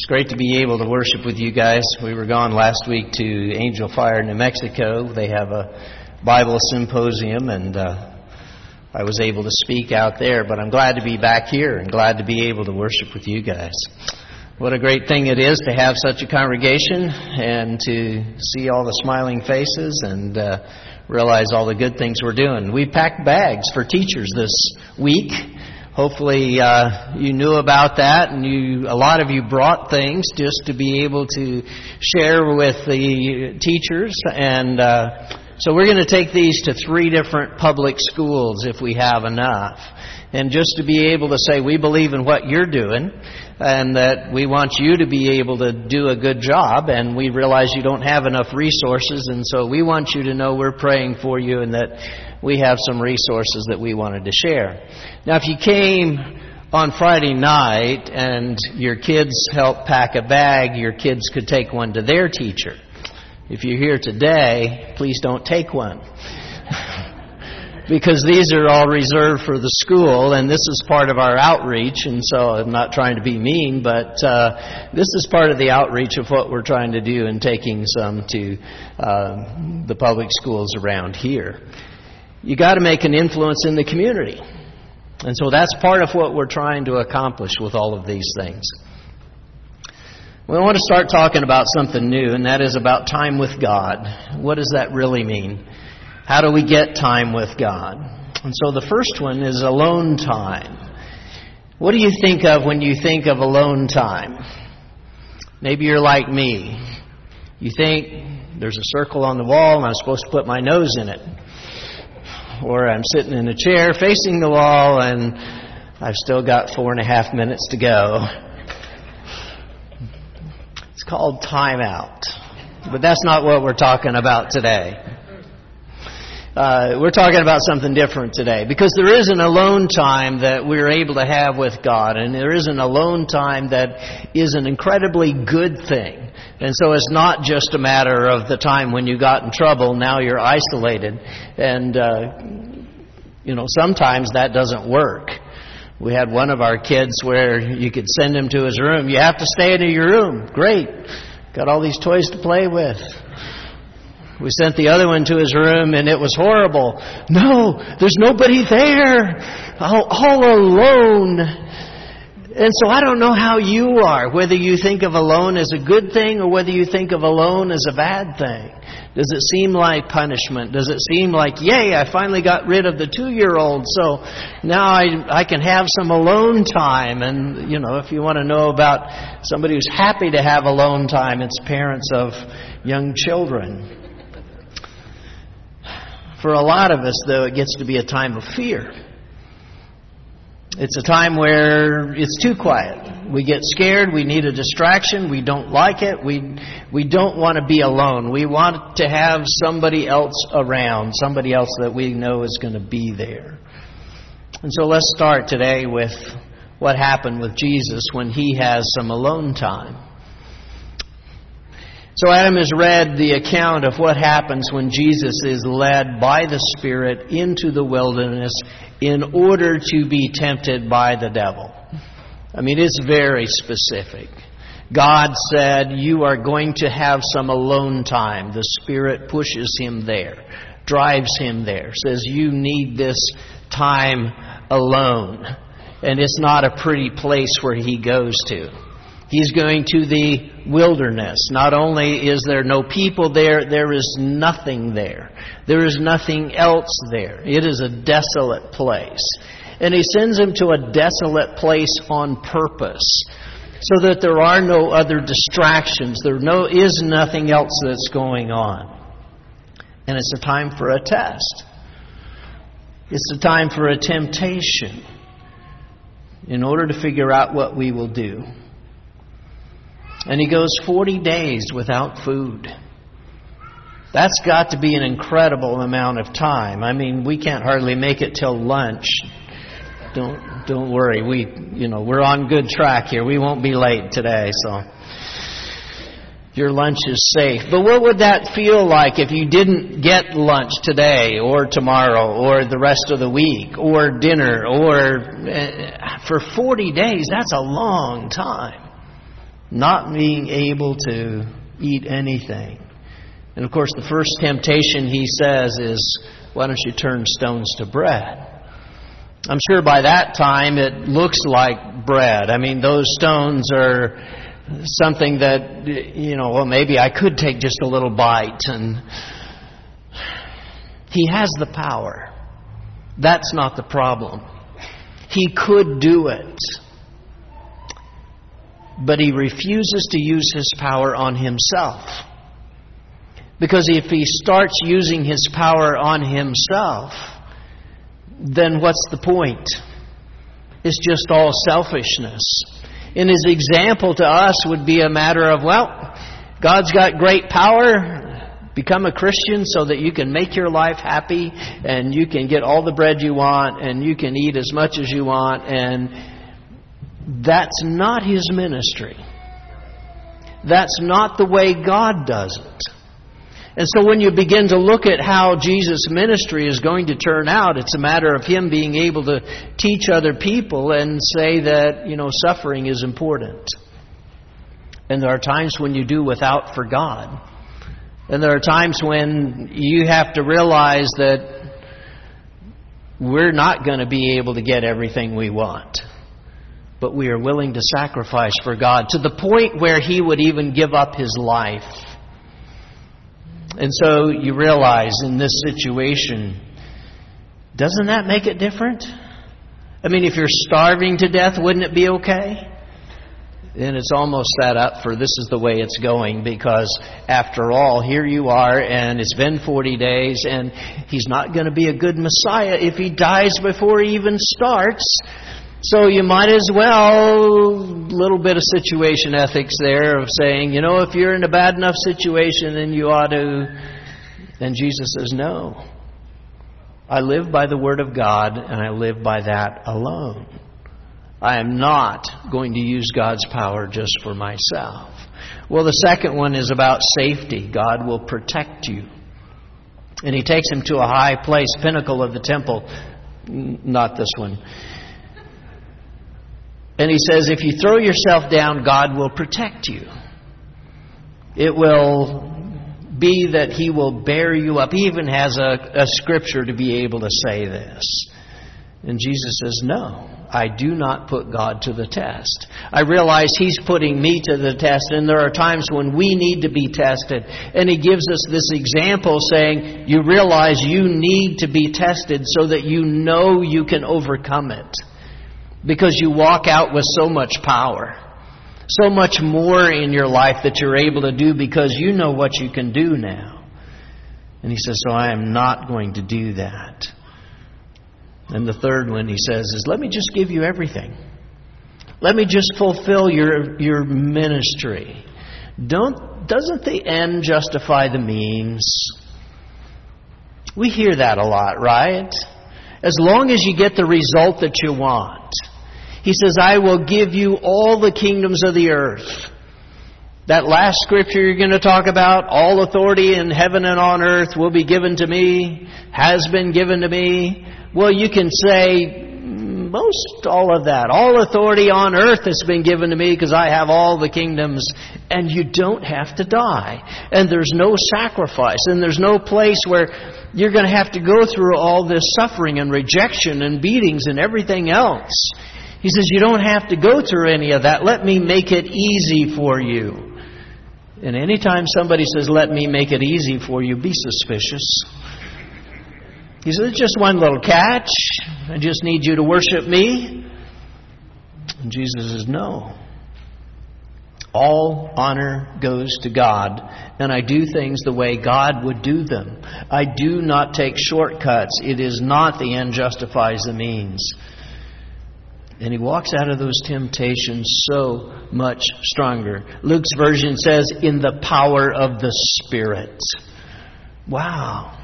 It's great to be able to worship with you guys. We were gone last week to Angel Fire, New Mexico. They have a Bible symposium, and uh, I was able to speak out there. But I'm glad to be back here and glad to be able to worship with you guys. What a great thing it is to have such a congregation and to see all the smiling faces and uh, realize all the good things we're doing. We packed bags for teachers this week. Hopefully, uh, you knew about that, and you a lot of you brought things just to be able to share with the teachers. And uh, so, we're going to take these to three different public schools if we have enough, and just to be able to say we believe in what you're doing, and that we want you to be able to do a good job, and we realize you don't have enough resources, and so we want you to know we're praying for you and that we have some resources that we wanted to share. Now, if you came on Friday night and your kids helped pack a bag, your kids could take one to their teacher. If you're here today, please don't take one. because these are all reserved for the school, and this is part of our outreach. And so I'm not trying to be mean, but uh, this is part of the outreach of what we're trying to do in taking some to uh, the public schools around here. You got to make an influence in the community. And so that's part of what we're trying to accomplish with all of these things. We want to start talking about something new, and that is about time with God. What does that really mean? How do we get time with God? And so the first one is alone time. What do you think of when you think of alone time? Maybe you're like me. You think there's a circle on the wall and I'm supposed to put my nose in it. Or I'm sitting in a chair facing the wall and I've still got four and a half minutes to go. Called timeout. But that's not what we're talking about today uh, we're talking about something different today because there is an alone time that we're able to have with God, and there is an alone time that is an incredibly good thing. And so it's not just a matter of the time when you got in trouble, now you're isolated. And, uh, you know, sometimes that doesn't work. We had one of our kids where you could send him to his room. You have to stay in your room. Great. Got all these toys to play with. We sent the other one to his room and it was horrible. No, there's nobody there. All, all alone. And so I don't know how you are, whether you think of alone as a good thing or whether you think of alone as a bad thing. Does it seem like punishment? Does it seem like, yay, I finally got rid of the two year old, so now I, I can have some alone time? And, you know, if you want to know about somebody who's happy to have alone time, it's parents of young children. For a lot of us, though, it gets to be a time of fear. It's a time where it's too quiet. We get scared. We need a distraction. We don't like it. We, we don't want to be alone. We want to have somebody else around, somebody else that we know is going to be there. And so let's start today with what happened with Jesus when he has some alone time. So Adam has read the account of what happens when Jesus is led by the Spirit into the wilderness in order to be tempted by the devil. I mean, it's very specific. God said, You are going to have some alone time. The Spirit pushes him there, drives him there, says, You need this time alone. And it's not a pretty place where he goes to. He's going to the wilderness. Not only is there no people there, there is nothing there. There is nothing else there. It is a desolate place. And he sends him to a desolate place on purpose so that there are no other distractions. There no, is nothing else that's going on. And it's a time for a test. It's a time for a temptation in order to figure out what we will do. And he goes 40 days without food. That's got to be an incredible amount of time. I mean, we can't hardly make it till lunch. Don't don't worry. We you know, we're on good track here. We won't be late today, so your lunch is safe. But what would that feel like if you didn't get lunch today or tomorrow or the rest of the week or dinner or uh, for 40 days? That's a long time. Not being able to eat anything. And of course, the first temptation he says is, Why don't you turn stones to bread? I'm sure by that time it looks like bread. I mean, those stones are something that, you know, well, maybe I could take just a little bite. And he has the power. That's not the problem. He could do it. But he refuses to use his power on himself. Because if he starts using his power on himself, then what's the point? It's just all selfishness. And his example to us would be a matter of, well, God's got great power. Become a Christian so that you can make your life happy and you can get all the bread you want and you can eat as much as you want. And that's not his ministry. That's not the way God does it. And so when you begin to look at how Jesus' ministry is going to turn out, it's a matter of him being able to teach other people and say that, you know, suffering is important. And there are times when you do without for God. And there are times when you have to realize that we're not going to be able to get everything we want. But we are willing to sacrifice for God to the point where He would even give up His life and so you realize in this situation, doesn't that make it different? I mean, if you're starving to death, wouldn't it be okay? And it's almost set up for this is the way it's going because, after all, here you are, and it's been 40 days, and he's not going to be a good Messiah if he dies before he even starts. So you might as well, little bit of situation ethics there of saying, you know, if you're in a bad enough situation, then you ought to. Then Jesus says, no. I live by the Word of God, and I live by that alone. I am not going to use God's power just for myself. Well, the second one is about safety. God will protect you. And he takes him to a high place, pinnacle of the temple. Not this one. And he says, if you throw yourself down, God will protect you. It will be that he will bear you up. He even has a, a scripture to be able to say this. And Jesus says, No, I do not put God to the test. I realize He's putting me to the test, and there are times when we need to be tested. And He gives us this example saying, You realize you need to be tested so that you know you can overcome it because you walk out with so much power. So much more in your life that you're able to do because you know what you can do now. And he says, So I am not going to do that. And the third one he says is, Let me just give you everything. Let me just fulfill your, your ministry. Don't, doesn't the end justify the means? We hear that a lot, right? As long as you get the result that you want. He says, I will give you all the kingdoms of the earth. That last scripture you're going to talk about, all authority in heaven and on earth will be given to me, has been given to me. Well, you can say mm, most all of that. All authority on earth has been given to me because I have all the kingdoms, and you don't have to die. And there's no sacrifice, and there's no place where you're going to have to go through all this suffering and rejection and beatings and everything else. He says, You don't have to go through any of that. Let me make it easy for you. And anytime somebody says, Let me make it easy for you, be suspicious. He says, just one little catch. I just need you to worship me. And Jesus says, No. All honor goes to God, and I do things the way God would do them. I do not take shortcuts. It is not the end justifies the means. And he walks out of those temptations so much stronger. Luke's version says, in the power of the Spirit. Wow.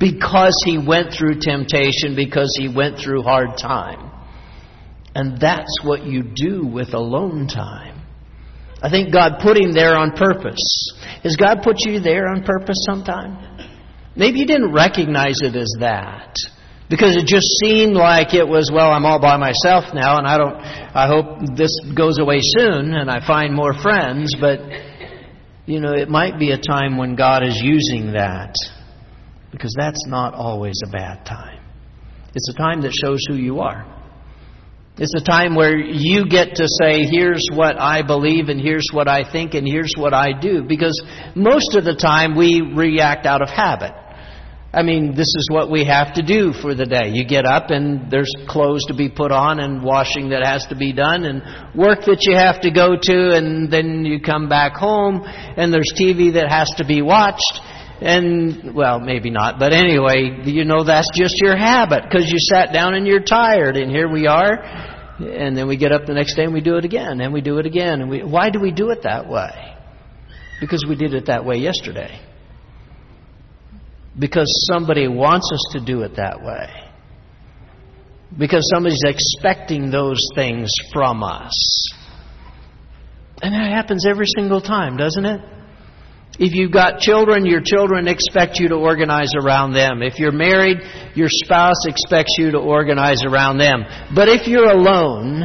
Because he went through temptation, because he went through hard time. And that's what you do with alone time. I think God put him there on purpose. Has God put you there on purpose sometime? Maybe you didn't recognize it as that. Because it just seemed like it was, well, I'm all by myself now, and I don't, I hope this goes away soon and I find more friends, but, you know, it might be a time when God is using that, because that's not always a bad time. It's a time that shows who you are. It's a time where you get to say, here's what I believe, and here's what I think, and here's what I do. Because most of the time we react out of habit. I mean, this is what we have to do for the day. You get up and there's clothes to be put on and washing that has to be done and work that you have to go to and then you come back home and there's TV that has to be watched and, well, maybe not, but anyway, you know that's just your habit because you sat down and you're tired and here we are and then we get up the next day and we do it again and we do it again and we, why do we do it that way? Because we did it that way yesterday because somebody wants us to do it that way. Because somebody's expecting those things from us. And that happens every single time, doesn't it? If you've got children, your children expect you to organize around them. If you're married, your spouse expects you to organize around them. But if you're alone,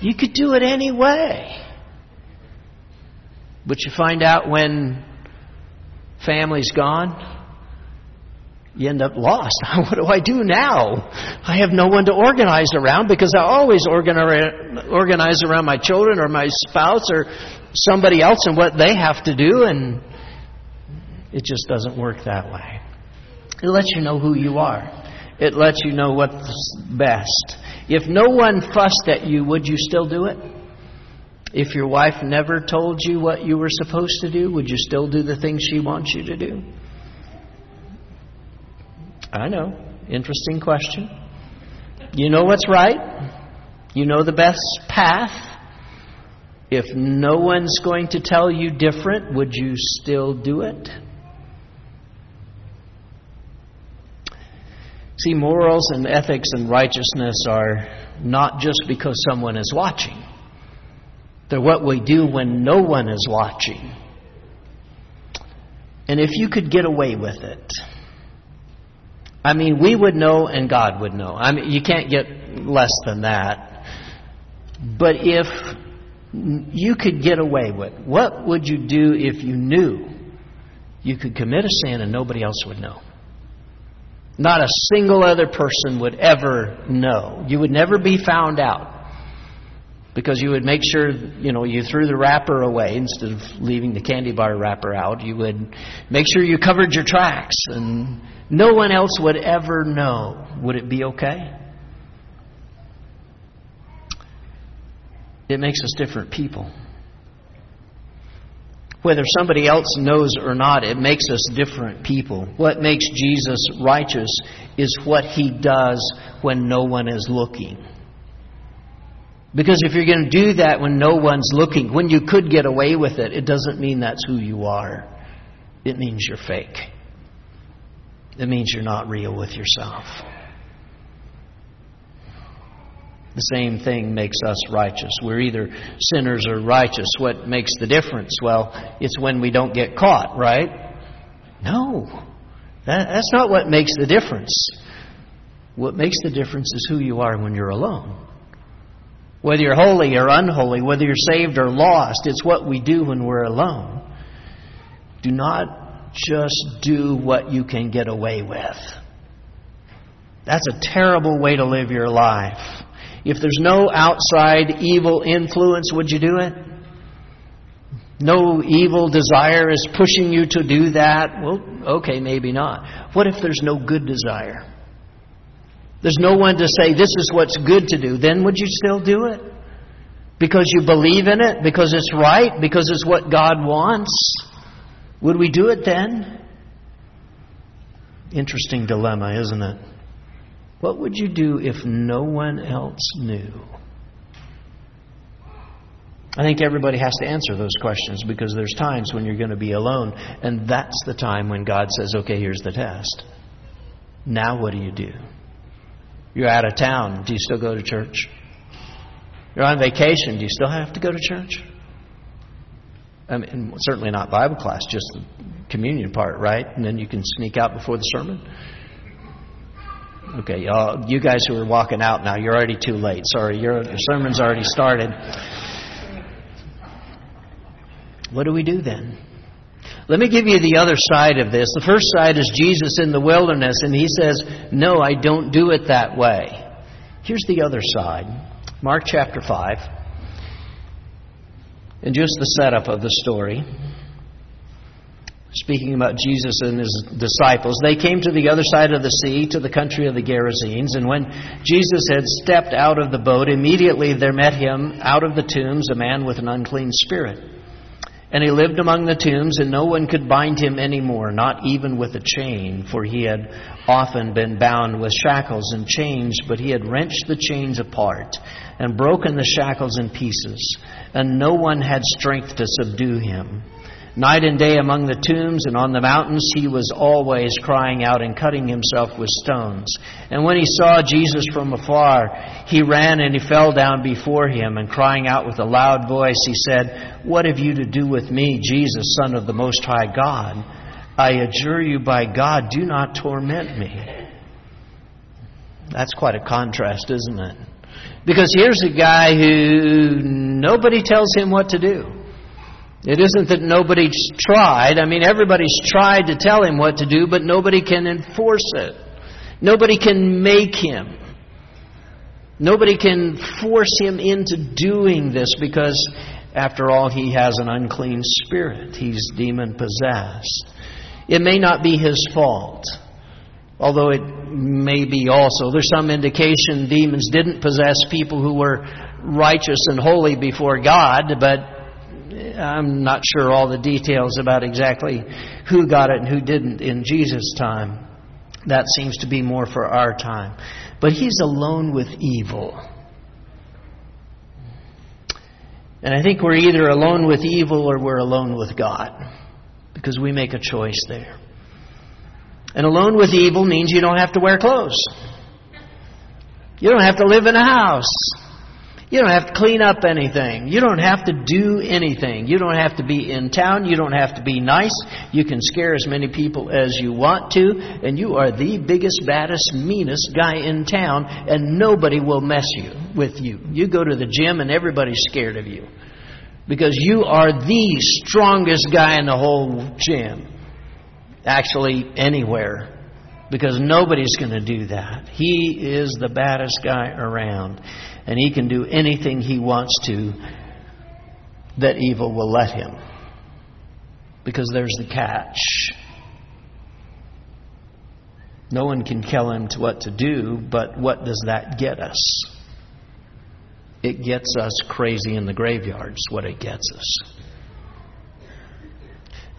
you could do it anyway. But you find out when family's gone, you end up lost. what do I do now? I have no one to organize around because I always organize around my children or my spouse or somebody else and what they have to do, and it just doesn't work that way. It lets you know who you are. It lets you know what's best. If no one fussed at you, would you still do it? If your wife never told you what you were supposed to do, would you still do the things she wants you to do? I know. Interesting question. You know what's right. You know the best path. If no one's going to tell you different, would you still do it? See, morals and ethics and righteousness are not just because someone is watching. They're what we do when no one is watching. And if you could get away with it, I mean, we would know and God would know. I mean, you can't get less than that. But if you could get away with, what would you do if you knew you could commit a sin and nobody else would know? Not a single other person would ever know. You would never be found out because you would make sure you know you threw the wrapper away. Instead of leaving the candy bar wrapper out you would make sure you covered your tracks. And no one else would ever know. Would it be okay? It makes us different people. Whether somebody else knows or not it makes us different people. What makes jesus righteous is what he does when no one is looking because if you're going to do that when no one's looking, when you could get away with it, it doesn't mean that's who you are. It means you're fake. It means you're not real with yourself. The same thing makes us righteous. We're either sinners or righteous. What makes the difference? Well, it's when we don't get caught, right? No. That, that's not what makes the difference. What makes the difference is who you are when you're alone. Whether you're holy or unholy, whether you're saved or lost, it's what we do when we're alone. Do not just do what you can get away with. That's a terrible way to live your life. If there's no outside evil influence, would you do it? No evil desire is pushing you to do that? Well, okay, maybe not. What if there's no good desire? There's no one to say, this is what's good to do. Then would you still do it? Because you believe in it? Because it's right? Because it's what God wants? Would we do it then? Interesting dilemma, isn't it? What would you do if no one else knew? I think everybody has to answer those questions because there's times when you're going to be alone, and that's the time when God says, okay, here's the test. Now what do you do? You're out of town. Do you still go to church? You're on vacation. Do you still have to go to church? I mean, certainly not Bible class, just the communion part, right? And then you can sneak out before the sermon. Okay, y'all, you guys who are walking out now, you're already too late. Sorry, your, your sermon's already started. What do we do then? Let me give you the other side of this. The first side is Jesus in the wilderness, and he says, No, I don't do it that way. Here's the other side Mark chapter 5. And just the setup of the story. Speaking about Jesus and his disciples, they came to the other side of the sea, to the country of the Gerasenes. And when Jesus had stepped out of the boat, immediately there met him out of the tombs a man with an unclean spirit. And he lived among the tombs, and no one could bind him any more, not even with a chain, for he had often been bound with shackles and chains, but he had wrenched the chains apart and broken the shackles in pieces, and no one had strength to subdue him. Night and day among the tombs and on the mountains, he was always crying out and cutting himself with stones. And when he saw Jesus from afar, he ran and he fell down before him, and crying out with a loud voice, he said, What have you to do with me, Jesus, Son of the Most High God? I adjure you by God, do not torment me. That's quite a contrast, isn't it? Because here's a guy who nobody tells him what to do. It isn't that nobody's tried. I mean, everybody's tried to tell him what to do, but nobody can enforce it. Nobody can make him. Nobody can force him into doing this because, after all, he has an unclean spirit. He's demon possessed. It may not be his fault, although it may be also. There's some indication demons didn't possess people who were righteous and holy before God, but I'm not sure all the details about exactly who got it and who didn't in Jesus' time. That seems to be more for our time. But he's alone with evil. And I think we're either alone with evil or we're alone with God because we make a choice there. And alone with evil means you don't have to wear clothes. You don't have to live in a house. You don't have to clean up anything. You don't have to do anything. You don't have to be in town. You don't have to be nice. You can scare as many people as you want to, and you are the biggest, baddest, meanest guy in town, and nobody will mess you with you. You go to the gym and everybody's scared of you. Because you are the strongest guy in the whole gym. Actually, anywhere because nobody's going to do that. He is the baddest guy around and he can do anything he wants to that evil will let him. Because there's the catch. No one can tell him to what to do, but what does that get us? It gets us crazy in the graveyards, what it gets us.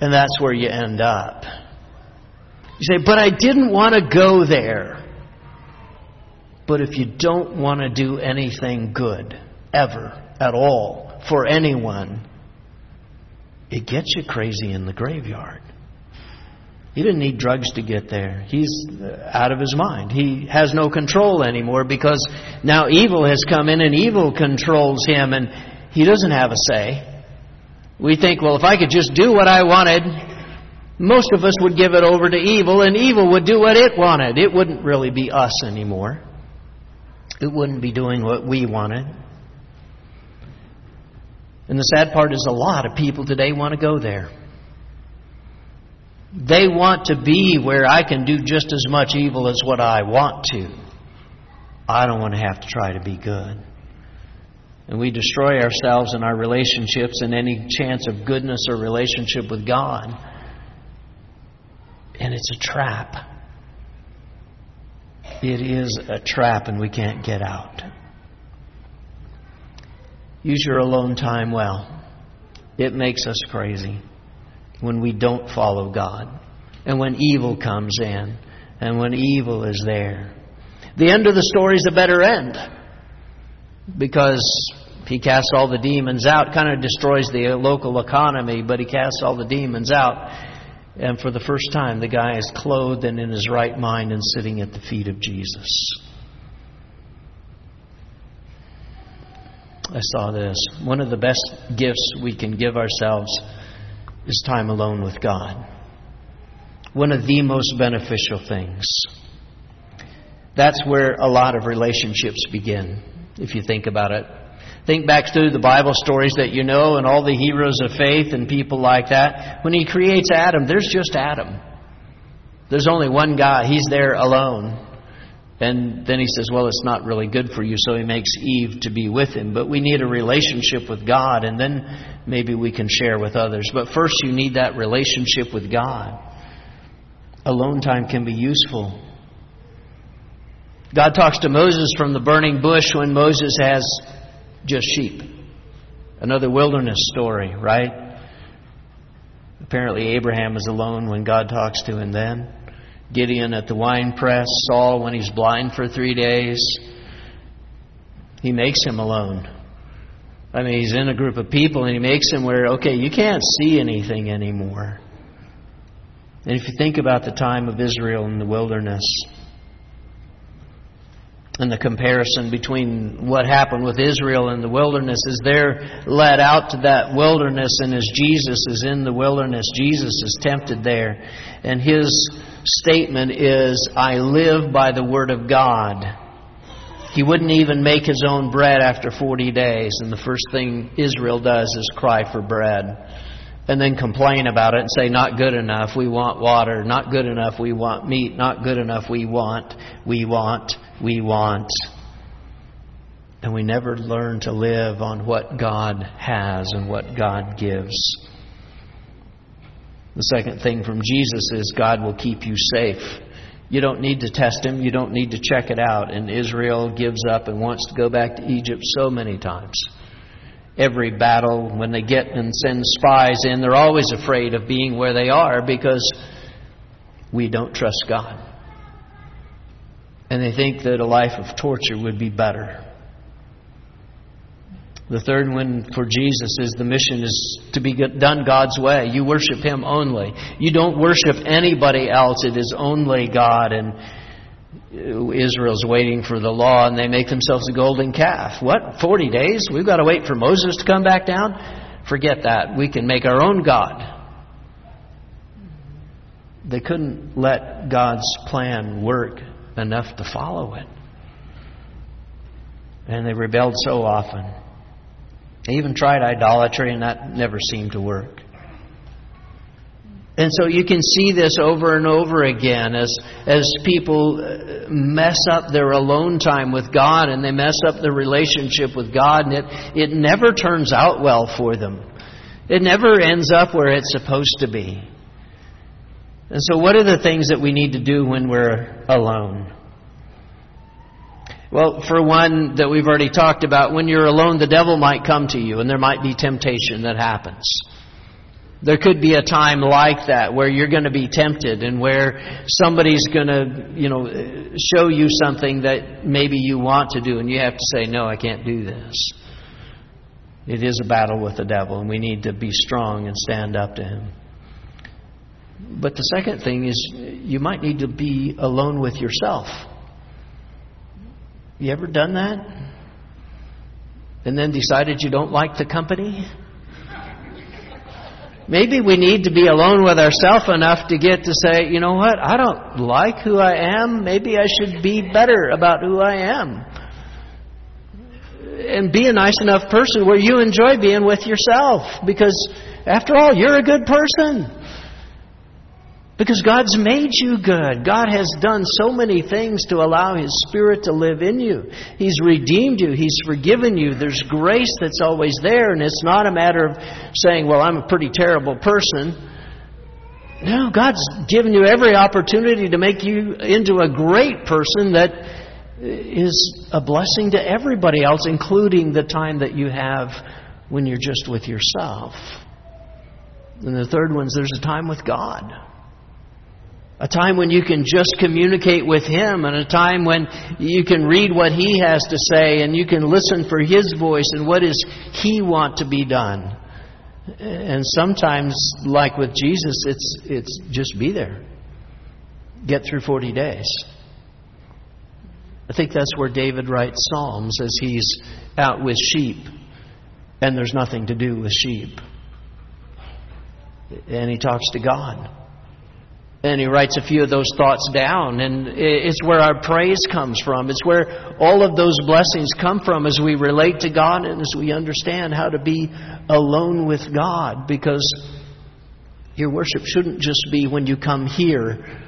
And that's where you end up. You say, but I didn't want to go there. But if you don't want to do anything good, ever, at all, for anyone, it gets you crazy in the graveyard. He didn't need drugs to get there. He's out of his mind. He has no control anymore because now evil has come in and evil controls him and he doesn't have a say. We think, well, if I could just do what I wanted, most of us would give it over to evil and evil would do what it wanted. It wouldn't really be us anymore it wouldn't be doing what we wanted. And the sad part is a lot of people today want to go there. They want to be where I can do just as much evil as what I want to. I don't want to have to try to be good. And we destroy ourselves and our relationships and any chance of goodness or relationship with God. And it's a trap. It is a trap and we can't get out. Use your alone time well. It makes us crazy when we don't follow God and when evil comes in and when evil is there. The end of the story is a better end because he casts all the demons out, kind of destroys the local economy, but he casts all the demons out. And for the first time, the guy is clothed and in his right mind and sitting at the feet of Jesus. I saw this. One of the best gifts we can give ourselves is time alone with God. One of the most beneficial things. That's where a lot of relationships begin, if you think about it. Think back through the Bible stories that you know and all the heroes of faith and people like that. When he creates Adam, there's just Adam. There's only one guy. He's there alone. And then he says, Well, it's not really good for you, so he makes Eve to be with him. But we need a relationship with God, and then maybe we can share with others. But first, you need that relationship with God. Alone time can be useful. God talks to Moses from the burning bush when Moses has just sheep. Another wilderness story, right? Apparently, Abraham is alone when God talks to him then. Gideon at the wine press, Saul when he's blind for three days. He makes him alone. I mean, he's in a group of people and he makes him where, okay, you can't see anything anymore. And if you think about the time of Israel in the wilderness, and the comparison between what happened with Israel in the wilderness as they're led out to that wilderness and as Jesus is in the wilderness, Jesus is tempted there. And his statement is, I live by the word of God. He wouldn't even make his own bread after 40 days, and the first thing Israel does is cry for bread. And then complain about it and say, not good enough, we want water. Not good enough, we want meat. Not good enough, we want, we want we want. And we never learn to live on what God has and what God gives. The second thing from Jesus is God will keep you safe. You don't need to test him, you don't need to check it out. And Israel gives up and wants to go back to Egypt so many times. Every battle, when they get and send spies in, they're always afraid of being where they are because we don't trust God and they think that a life of torture would be better. The third one for Jesus is the mission is to be done God's way. You worship Him only. You don't worship anybody else. It is only God. And Israel's waiting for the law, and they make themselves a golden calf. What? Forty days? We've got to wait for Moses to come back down? Forget that. We can make our own God. They couldn't let God's plan work enough to follow it. And they rebelled so often. They even tried idolatry, and that never seemed to work. And so you can see this over and over again as, as people uh, mess up their alone time with God and they mess up their relationship with God, and it, it never turns out well for them. It never ends up where it's supposed to be. And so, what are the things that we need to do when we're alone? Well, for one that we've already talked about, when you're alone, the devil might come to you and there might be temptation that happens. There could be a time like that where you're going to be tempted and where somebody's going to, you know, show you something that maybe you want to do and you have to say, no, I can't do this. It is a battle with the devil and we need to be strong and stand up to him. But the second thing is you might need to be alone with yourself. You ever done that? And then decided you don't like the company? Maybe we need to be alone with ourselves enough to get to say, you know what, I don't like who I am. Maybe I should be better about who I am. And be a nice enough person where you enjoy being with yourself. Because, after all, you're a good person. Because God's made you good. God has done so many things to allow His Spirit to live in you. He's redeemed you. He's forgiven you. There's grace that's always there, and it's not a matter of saying, well, I'm a pretty terrible person. No, God's given you every opportunity to make you into a great person that is a blessing to everybody else, including the time that you have when you're just with yourself. And the third one is there's a time with God. A time when you can just communicate with Him, and a time when you can read what He has to say, and you can listen for His voice and what does He want to be done. And sometimes, like with Jesus, it's, it's just be there. Get through 40 days. I think that's where David writes Psalms as he's out with sheep, and there's nothing to do with sheep. And he talks to God. And he writes a few of those thoughts down. And it's where our praise comes from. It's where all of those blessings come from as we relate to God and as we understand how to be alone with God. Because your worship shouldn't just be when you come here.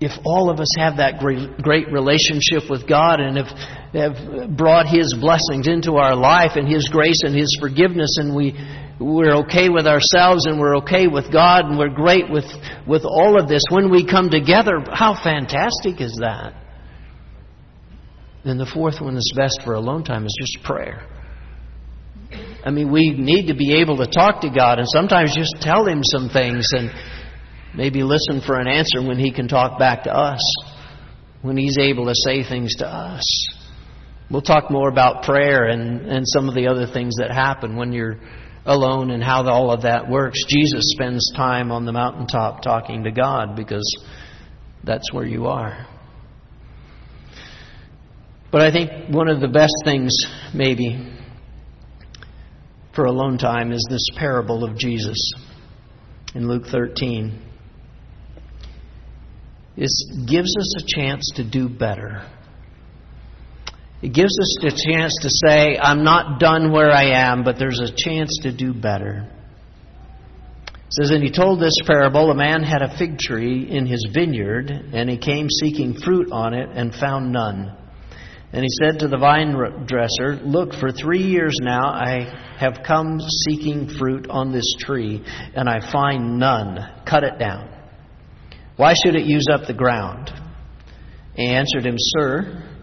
If all of us have that great, relationship with God and have, have brought His blessings into our life and His grace and His forgiveness, and we we're okay with ourselves and we're okay with God and we're great with, with all of this. When we come together, how fantastic is that? Then the fourth one that's best for alone time is just prayer. I mean, we need to be able to talk to God and sometimes just tell Him some things and maybe listen for an answer when He can talk back to us, when He's able to say things to us. We'll talk more about prayer and, and some of the other things that happen when you're alone and how all of that works. Jesus spends time on the mountaintop talking to God because that's where you are. But I think one of the best things, maybe, for alone time is this parable of Jesus in Luke 13. It gives us a chance to do better. It gives us a chance to say, I'm not done where I am, but there's a chance to do better. It says, And he told this parable A man had a fig tree in his vineyard, and he came seeking fruit on it and found none. And he said to the vine dresser, Look, for three years now I have come seeking fruit on this tree, and I find none. Cut it down. Why should it use up the ground? He answered him, Sir,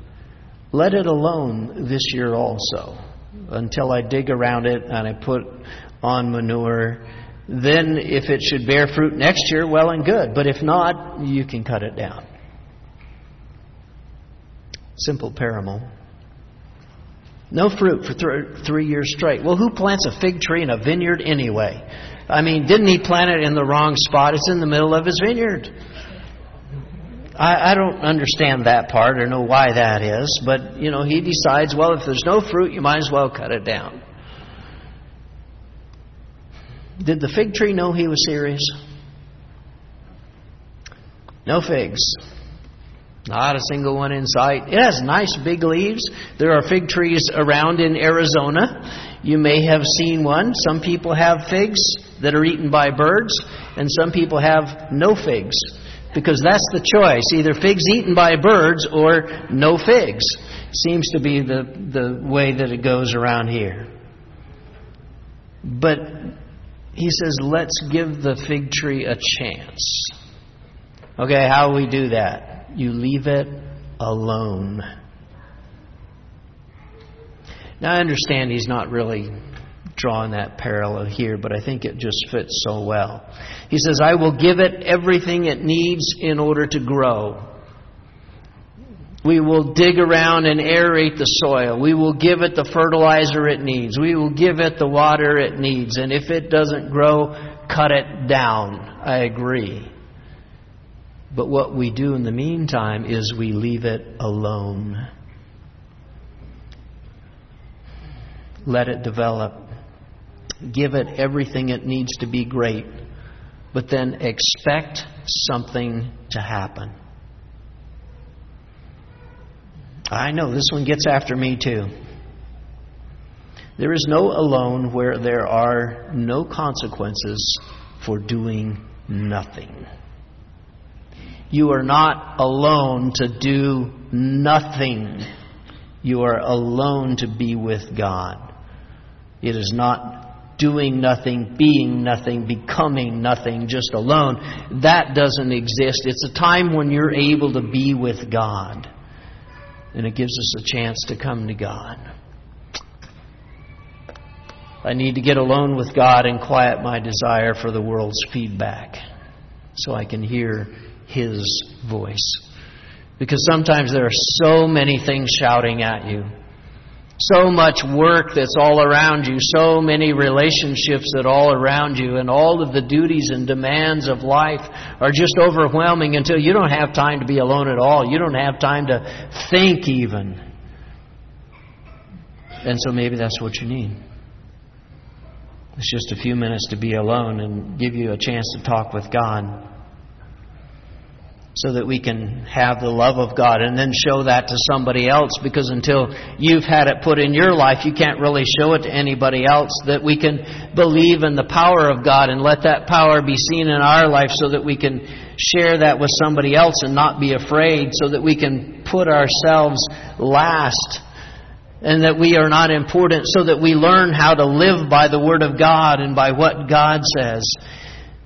let it alone this year also, until I dig around it and I put on manure. Then, if it should bear fruit next year, well and good. But if not, you can cut it down. Simple parable. No fruit for th- three years straight. Well, who plants a fig tree in a vineyard anyway? I mean, didn't he plant it in the wrong spot? It's in the middle of his vineyard. I, I don't understand that part or know why that is, but you know, he decides, well, if there's no fruit, you might as well cut it down. Did the fig tree know he was serious? No figs. Not a single one in sight. It has nice big leaves. There are fig trees around in Arizona. You may have seen one. Some people have figs that are eaten by birds, and some people have no figs because that's the choice either figs eaten by birds or no figs. Seems to be the, the way that it goes around here. But he says, let's give the fig tree a chance. Okay, how we do that? You leave it alone. Now, I understand he's not really drawing that parallel here, but I think it just fits so well. He says, I will give it everything it needs in order to grow. We will dig around and aerate the soil. We will give it the fertilizer it needs. We will give it the water it needs. And if it doesn't grow, cut it down. I agree. But what we do in the meantime is we leave it alone. Let it develop give it everything it needs to be great, but then expect something to happen. I know this one gets after me too. There is no alone where there are no consequences for doing nothing. You are not alone to do nothing. You are alone to be with God. It is not doing nothing, being nothing, becoming nothing, just alone. That doesn't exist. It's a time when you're able to be with God. And it gives us a chance to come to God. I need to get alone with God and quiet my desire for the world's feedback so I can hear His voice. Because sometimes there are so many things shouting at you so much work that's all around you, so many relationships that all around you, and all of the duties and demands of life are just overwhelming until you don't have time to be alone at all. You don't have time to think even. And so maybe that's what you need. It's just a few minutes to be alone and give you a chance to talk with God so that we can have the love of God and then show that to somebody else because until you've had it put in your life, you can't really show it to anybody else. That we can believe in the power of God and let that power be seen in our life so that we can share that with somebody else and not be afraid, so that we can put ourselves last and that we are not important, so that we learn how to live by the Word of God and by what God says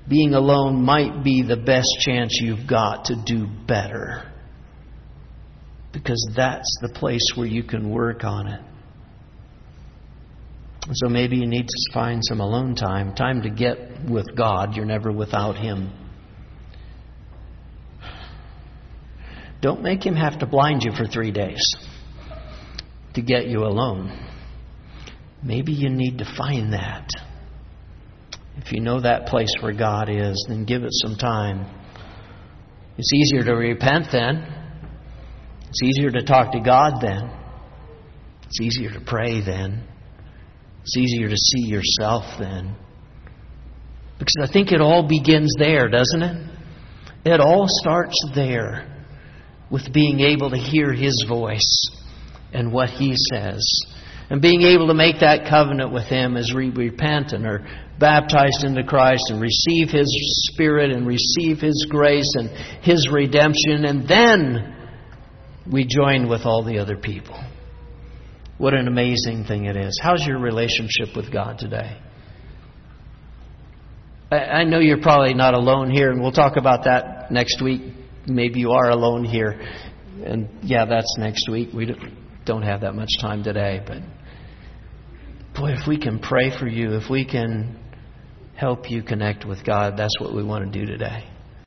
being alone might be the best chance you've got to do better. Because that's the place where you can work on it. So maybe you need to find some alone time, time to get with God. You're never without Him. Don't make Him have to blind you for three days to get you alone. Maybe you need to find that. If you know that place where God is, then give it some time. It's easier to repent then. It's easier to talk to God then. It's easier to pray then. It's easier to see yourself then. Because I think it all begins there, doesn't it? It all starts there with being able to hear His voice and what He says. And being able to make that covenant with Him as we repent and are baptized into Christ and receive His Spirit and receive His grace and His redemption, and then we join with all the other people. What an amazing thing it is. How's your relationship with God today? I know you're probably not alone here, and we'll talk about that next week. Maybe you are alone here. And yeah, that's next week. We don't have that much time today, but boy, if we can pray for you, if we can help you connect with God, that's what we want to do today.